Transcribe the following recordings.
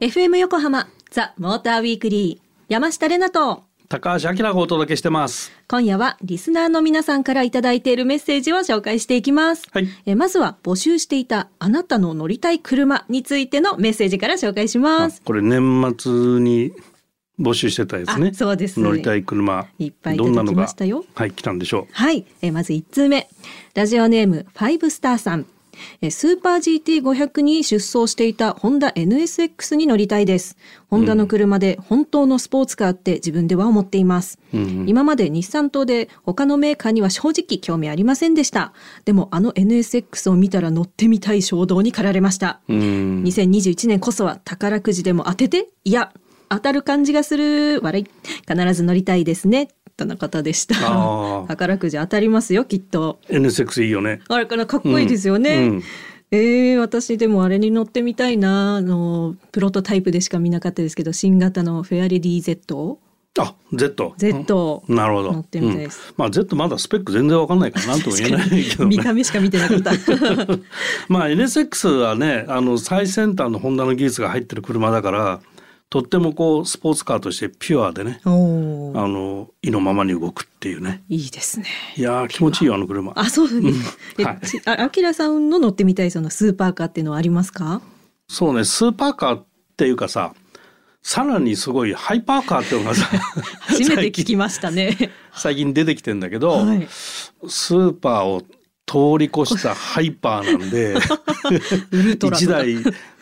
FM 横浜ザ・モーターウィークリー山下れなと高橋明がお届けしてます。今夜はリスナーの皆さんからいただいているメッセージを紹介していきます。はいえまずは募集していたあなたの乗りたい車についてのメッセージから紹介します。これ年末に募集してたやつねあ。そうです乗りたい車。いっぱいいただきましたよどんなのがはい、来たんでしょう。はい、えーまず1通目ラジオネームファイブスターさんえースーパー GT500 に出走していたホンダ NSX に乗りたいです。ホンダの車で本当のスポーツカーって自分では思っています、今まで日産島で他のメーカーには正直興味ありませんでした。でもあの NSX を見たら乗ってみたい衝動に駆られました。うん。2021年こそは宝くじでも当てていや当たる感じがする。笑い。必ず乗りたいですねとのことでした。宝くじ当たりますよきっと。NSX いいよね。あれかなかっこいいですよね、うん。うん。えー、私でもあれに乗ってみたいなあのプロトタイプでしか見なかったですけど新型のフェアレディ Z あ、Z。Z うん。なるほど。乗ってみたいです。うん。まあ Z まだスペック全然わかんないからなんとも言えないけど見ね。た目 しか見てなかった。まあ NSX はね、あの最先端のホンダの技術が入ってる車だから、とってもこうスポーツカーとしてピュアでね、あの意のままに動くっていうね。いいですね。いやー気持ちいいよあの車。あそうです、うん。はい。あきらさんの乗ってみたいそのスーパーカーっていうのはありますか？そうねスーパーカーっていうかささらにすごいハイパーカーっていうのがさ 初めて聞きましたね。最近出てきてんだけど、はい。スーパーを通り越したハイパーなんで一台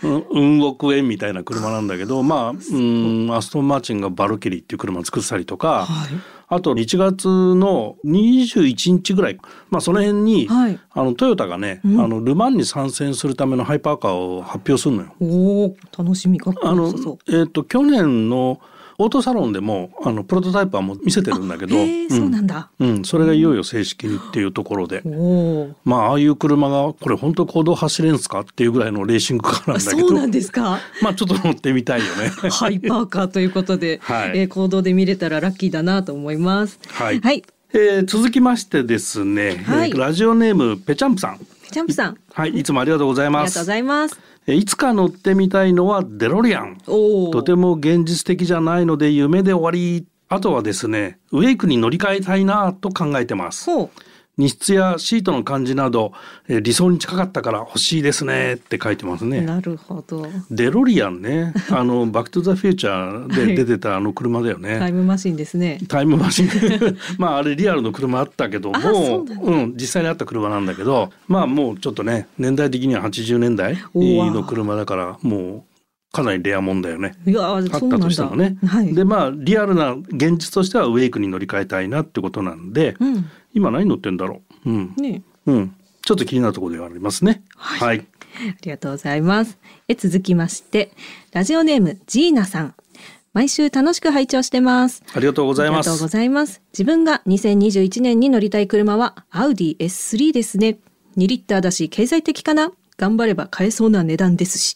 うん運億円みたいな車なんだけどまあうんアストンマーチンがバルキリーっていう車を作ってたりとか、はい。あと1月の21日ぐらい、まあ、その辺に、はい。あのトヨタがね、うん。あのル・マンに参戦するためのハイパーカーを発表するのよ。おお楽しみ。かあのえっ、と去年のオートサロンでもあのプロトタイプはもう見せてるんだけど、そうなんだ、うん、それがいよいよ正式にっていうところで、おおまあああいう車がこれ本当公道走れんすかっていうぐらいのレーシングカーなんだけど、そうなんですか。まあちょっと乗ってみたいよね。ハイパーカーということで、はい。えー行動で見れたらラッキーだなと思います。はい。はい、えー続きましてですね、はい。えーラジオネームペチャンプさん、ジャンプさん、はい、いつもありがとうございますありがとうご。ざいます。えーいつか乗ってみたいのはデロリアン。とても現実的じゃないので夢で終わり。あとはですね、ウェイクに乗り換えたいなと考えてます。ほ荷室やシートの感じなど、えー理想に近かったから欲しいですねって書いてますう、ね。なるほど。デロリアンね、あのバックトゥザフューチャーで出てたあの車だよね。タイムマシンですね。タイムマシン まああれリアルの車あったけどもうなんだうん、実際にあった車なんだけどまあもうちょっとね年代的には80年代の車だからもうかなりレアもんだよね。いやーあった。としてもね。はい。でまあリアルな現実としてはウェイクに乗り換えたいなってことなんで、うん、今何乗ってんだろう？うん、ね、うん、ちょっと気になるところではありますね。はいはい、ありがとうございます。え続きまして、ラジオネームジーナさん。毎週楽しく拝聴してます。ありがとうございますありがとうご。ざいます。自分が2021年に乗りたい車はアウディ S3 ですね。2リッターだし経済的かな？頑張れば買えそうな値段ですし。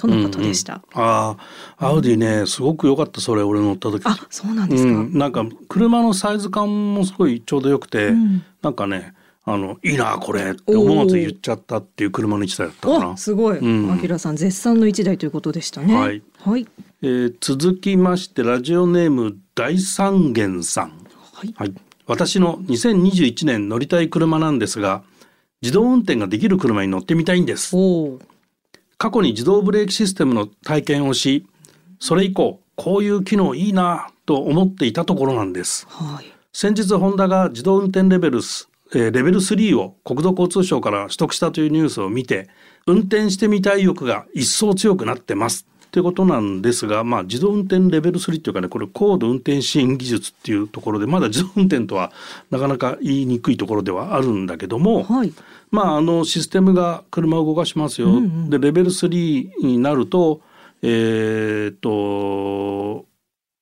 とのことでした？ああ、アウディね、すごく良かった、それ、俺乗った時。あ、そうなんですか？うん、なんか車のサイズ感もすごいちょうどよくて、んなんかねあのいいなこれって思わず言っちゃったっていう車の一台だったかなお、。すごい。うんあきらさん絶賛の一台ということでしたね。はい。はい。えー続きましてラジオネーム大三元さん。はい。はい。私の2021年乗りたい車なんですが自動運転ができる車に乗ってみたいんです。おお。過去に自動ブレーキシステムの体験をしそれ以降こういう機能いいなと思っていたところなんです。はい。先日ホンダが自動運転レベルス、えーレベル3を国土交通省から取得したというニュースを見て運転してみたい欲が一層強くなってますっていうことなんですが、まあ、自動運転レベル3っていうかねこれ高度運転支援技術っていうところでまだ自動運転とはなかなか言いにくいところではあるんだけども、はい。まあ、あのシステムが車を動かしますよ、うんうんでレベル3になるとえーっと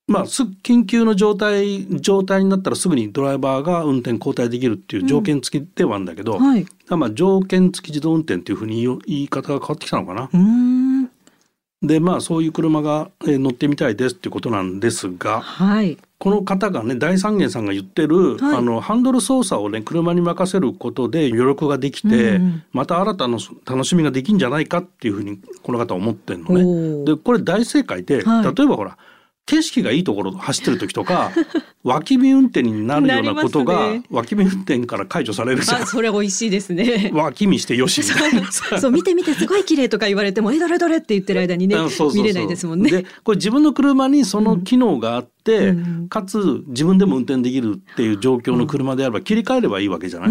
まあす緊急の状態状態になったらすぐにドライバーが運転交代できるっていう条件付きではあるんだけど、はい。まあ条件付き自動運転っていうふうに言い言い方が変わってきたのかな。でまあそういう車がえー乗ってみたいですっていうことなんですがはい。この方がね大三元さんが言ってる、はいあのハンドル操作をね車に任せることで余力ができて、うんうんまた新たな楽しみができんじゃないかっていうふうにこの方は思ってるのね。でこれ大正解で、はい例えばほら景色がいいところ走ってる時とか 脇見運転になるようなことが、脇見運転から解除されるじゃんあ、。それ美味しいですね。脇見してよしそう見て見てすごい綺麗とか言われてもえどれどれって言ってる間にねあそうそうそう見れないですもんね。でこれ自分の車にその機能があって、うんかつ自分でも運転できるっていう状況の車であれば切り替えればいいわけじゃない。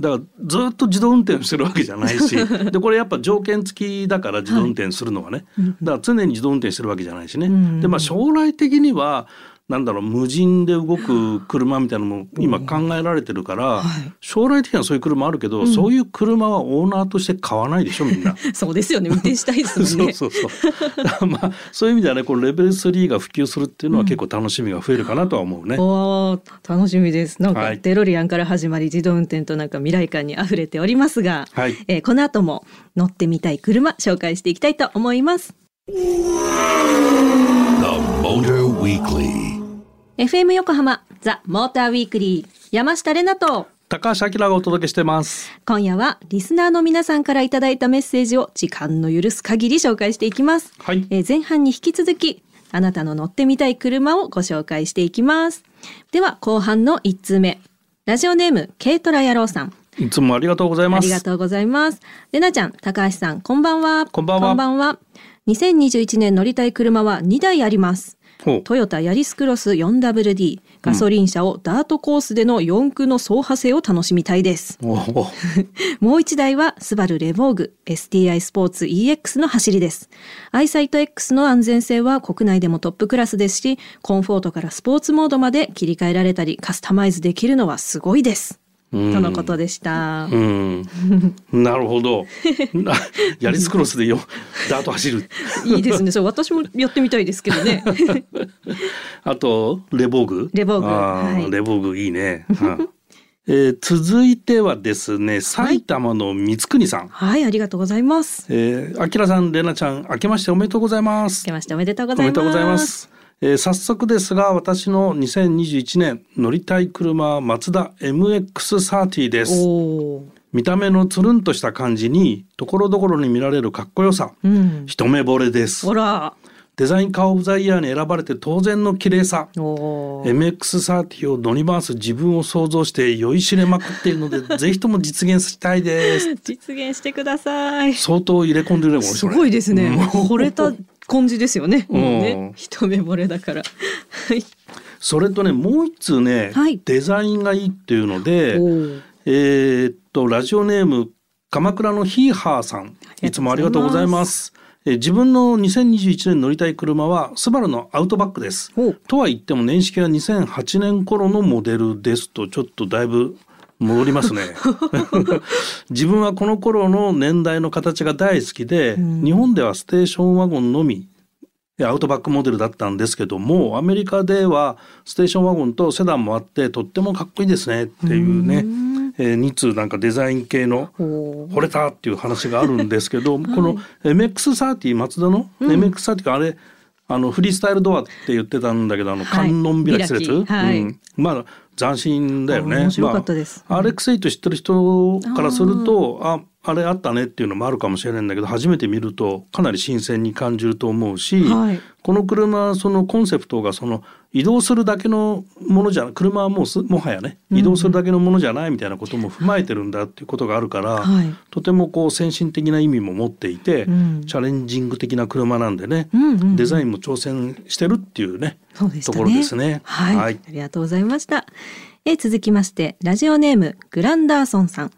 だからずっと自動運転してるわけじゃないし でこれやっぱ条件付きだから自動運転するのはね、だから常に自動運転してるわけじゃないしね、うん。でまあ将来的にはなんだろう無人で動く車みたいなのも今考えられてるから、はい将来的にはそういう車あるけど、そういう車はオーナーとして買わないでしょみんな。そうですよね運転したいですもんね。そうそうそう。まあそういう意味ではねこのレベル3が普及するっていうのは結構楽しみが増えるかなとは思うね。おー楽しみです。なんはいかデロリアンから始まり自動運転となんか未来感に溢れておりますが、はいえーこの後も乗ってみたい車紹介していきたいと思います。The Motor Weekly. FM 横浜ザ・モーターウィークリー山下れなと高橋明がお届けしてます。今夜はリスナーの皆さんからいただいたメッセージを時間の許す限り紹介していきます。はいえー前半に引き続きあなたの乗ってみたい車をご紹介していきます。では後半の1通目。ラジオネーム軽トラ野郎さん。いつもありがとうございます。ありがとうございます。れなちゃん、高橋さん、こんばんは。こんばんはこんばんは。2021年乗りたい車は2台あります。トヨタヤリスクロス 4WD ガソリン車をダートコースでの4駆の走破性を楽しみたいです。もう一台はスバルレボーグ STI スポーツ EX の走りです。アイサイト X の安全性は国内でもトップクラスですし、コンフォートからスポーツモードまで切り替えられたりカスタマイズできるのはすごいです。うんとのことでした。うん。なるほど。なヤリスクロスでよダート走る。いいですね。そう、私もやってみたいですけどね。あとレボーグ。レボーグはいレボーグいいね。う んえー続いてはですね埼玉の三国さん。はい、ありがとうございます。えー、あきらさん、れなちゃん、明けましておめでとうございます明。けましておめでとうございます。えー早速ですが、私の2021年乗りたい車はマツダ MX-30 です。見た目のつるんとした感じに、ところどころに見られるかっこよさ、うん。一目惚れですほ。ら。デザインカーオブザイヤーに選ばれて当然の綺麗さ。おー MX-30 を乗り回す自分を想像して酔いしれまくっているので、ぜひとも実現したいです。実現してください。相当入れ込んでるね。すごいですね。うん惚れた感じですよね。うんもうね、一目惚れだから。はい。それとね、もう一通ね、はいデザインがいいっていうので、えーっとラジオネーム鎌倉のヒーハーさんいつもありがとうございます。えー自分の2021年乗りたい車はスバルのアウトバックです。とは言っても年式は2008年頃のモデルですとちょっとだいぶ戻りますね。自分はこの頃の年代の形が大好きで、日本ではステーションワゴンのみアウトバックモデルだったんですけどもアメリカではステーションワゴンとセダンもあってとってもかっこいいですねっていうね、えー、2通なんかデザイン系の惚れたっていう話があるんですけど、この MX30 マツダの、MX30 かあれあのフリースタイルドアって言ってたんだけどあのはい。観音開きするやつ、開き。はい。うん、まあ斬新だよね。面白かったですまあ、RX8 知ってる人からするとああれあったねっていうのもあるかもしれないんだけど初めて見るとかなり新鮮に感じると思うし、はいこの車はそのコンセプトがその移動するだけのものじゃ車はもうすもはやね移動するだけのものじゃないみたいなことも踏まえてるんだっていうことがあるから、はいとてもこう先進的な意味も持っていて、うんチャレンジング的な車なんでね、うんうんうんデザインも挑戦してるっていうねね。ところですね。はい、はいありがとうございました。え続きまして、ラジオネームグランダーソンさん。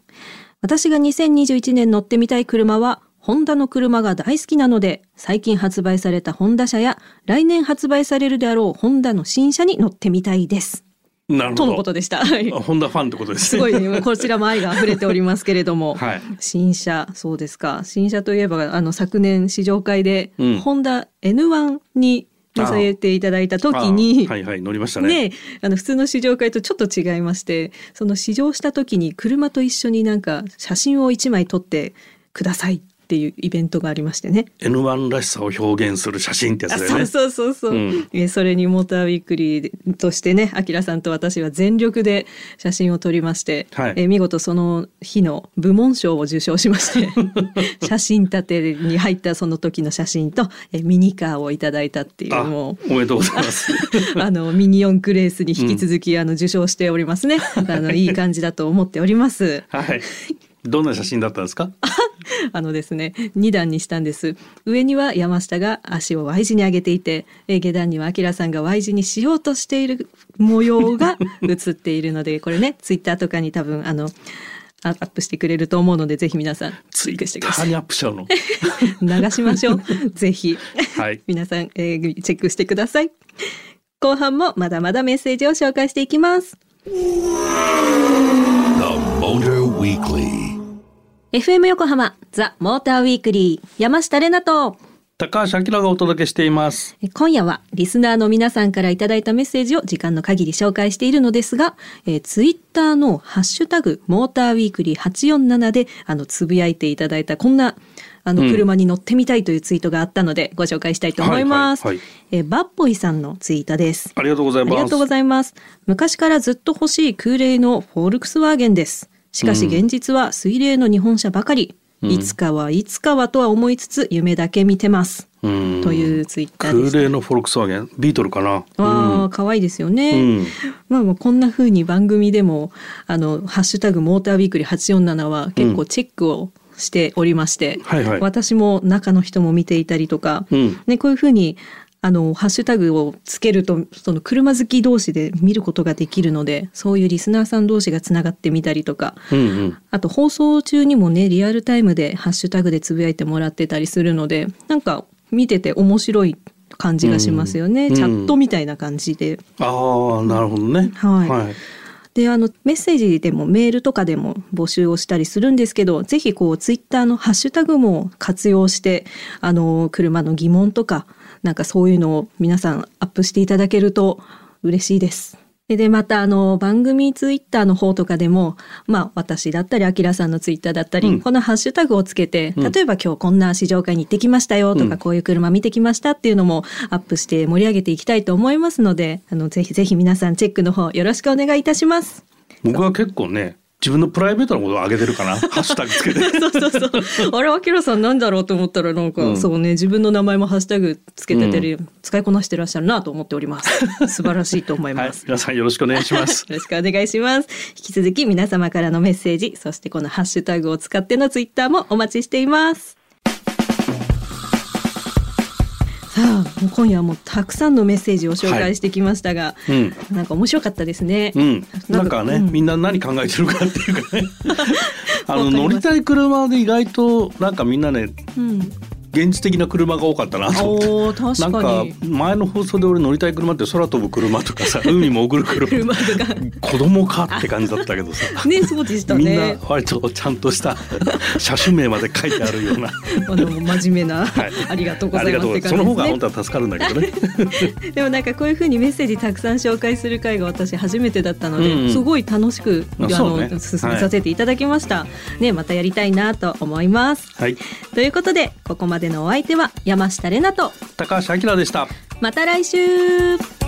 私が2021年乗ってみたい車は、ホンダの車が大好きなので、最近発売されたホンダ車や、来年発売されるであろうホンダの新車に乗ってみたいです。なるほどとのことでした。はいあホンダファンってことですね。すごいね、こちらも愛が溢れておりますけれども、はい新車、そうですか。新車といえば、あの、昨年試乗会で、うんホンダ N1 に乗せていただいた時に、あはいはい乗りましたね。ね、あの普通の試乗会とちょっと違いましてその試乗した時に車と一緒になんか写真を1枚撮ってくださいってっていうイベントがありましてね。N1 らしさを表現する写真ってやあつだよね。そうそうそうそう、うんえそれにモーターウィークリーとしてねあきらさんと私は全力で写真を撮りまして、はいえ見事その日の部門賞を受賞しまして 写真立てに入ったその時の写真とえミニカーをいただいたっていうあもうおめでとうございます。あのミニ四駆レースに引き続き、あの受賞しておりますね。あのいい感じだと思っております。はい。どんな写真だったんですか？あのですね、2段にしたんです。上には山下が足を Y 字に上げていて、え下段には明さんが Y 字にしようとしている模様が 映っているので、これね、ツイッターとかに多分あの、あアップしてくれると思うので、ぜひ皆さんチェックツイッしてください。ターにアップしちゃうの？流しましょう。ぜひ。はい。皆さん、えーチェックしてください。後半もまだまだメッセージを紹介していきます。FM 横浜ザ・モーターウィークリー山下れなと高橋明がお届けしています。え今夜はリスナーの皆さんからいただいたメッセージを時間の限り紹介しているのですが、えー、ツイッターのハッシュタグモーターウィークリー847であのつぶやいていただいたこんなあのうん車に乗ってみたいというツイートがあったのでご紹介したいと思います。はいはいえーバッポイさんのツイートです。ありがとうございます。ありがとうございます。昔からずっと欲しい空冷のフォルクスワーゲンです。しかし現実は水冷の日本車ばかり。いつかはいつかはとは思いつつ夢だけ見てます。うんというツイッターで。空冷のフォルクスワーゲン、ビートルかな？ああ、可愛いですよね。うんまあまあこんな風に番組でもあのハッシュタグモーターウィークリー847は結構チェックをしておりまして、はいはい私も中の人も見ていたりとか、うんねこういう風にあのハッシュタグをつけるとその車好き同士で見ることができるのでそういうリスナーさん同士がつながってみたりとかうんうん。あと放送中にもねリアルタイムでハッシュタグでつぶやいてもらってたりするのでなんか見てて面白い感じがしますよね、うんチャットみたいな感じで。ああ、なるほどね。はいはい。であのメッセージでもメールとかでも募集をしたりするんですけどぜひこうツイッターのハッシュタグも活用してあの車の疑問とかなんかそういうのを皆さんアップしていただけると嬉しいです。ででまたあの番組ツイッターの方とかでも、まあ、私だったりあきらさんのツイッターだったり、うんこのハッシュタグをつけてうん例えば今日こんな試乗会に行ってきましたよとか、うんこういう車見てきましたっていうのもアップして盛り上げていきたいと思いますのであのぜひぜひ皆さんチェックの方よろしくお願いいたします。僕は結構ね、自分のプライベートなことを上げてるかな？ハッシュタグつけて。そうそうそう。あれ、アキラさんなんだろうと思ったら、なんか、うんそうね、自分の名前もハッシュタグつけててる、使いこなしてらっしゃるなと思っております。素晴らしいと思いはいます。。皆さんよろしくお願いします。よろしくお願いします。引き続き皆様からのメッセージ、そしてこのハッシュタグを使ってのツイッターもお待ちしています。さあ、今夜はもうたくさんのメッセージを紹介してきましたが、うん。なんか面白かったですね。うん、なんかね、うんみんな何考えてるかっていうかね あの乗りたい車で意外となんかみんなねうん。現実的な車が多かったなと思って。確かに。なんか前の放送で俺乗りたい車って空飛ぶ車とかさ 海潜る車車とか。子供かって感じだったけどさね、そうでしたみんなね。割とちゃんとした車種名まで書いてあるような あの真面目な、はいありがとうございますって感じその方が本当は助かるんだけどねね。でもなんかこういう風にメッセージたくさん紹介する会が私初めてだったので、うんうんすごい楽しくあの、ね進めさせていただきました。ね、またやりたいなと思います。はいということでここまでのお相手は山下れなと高橋明でしたまた来週。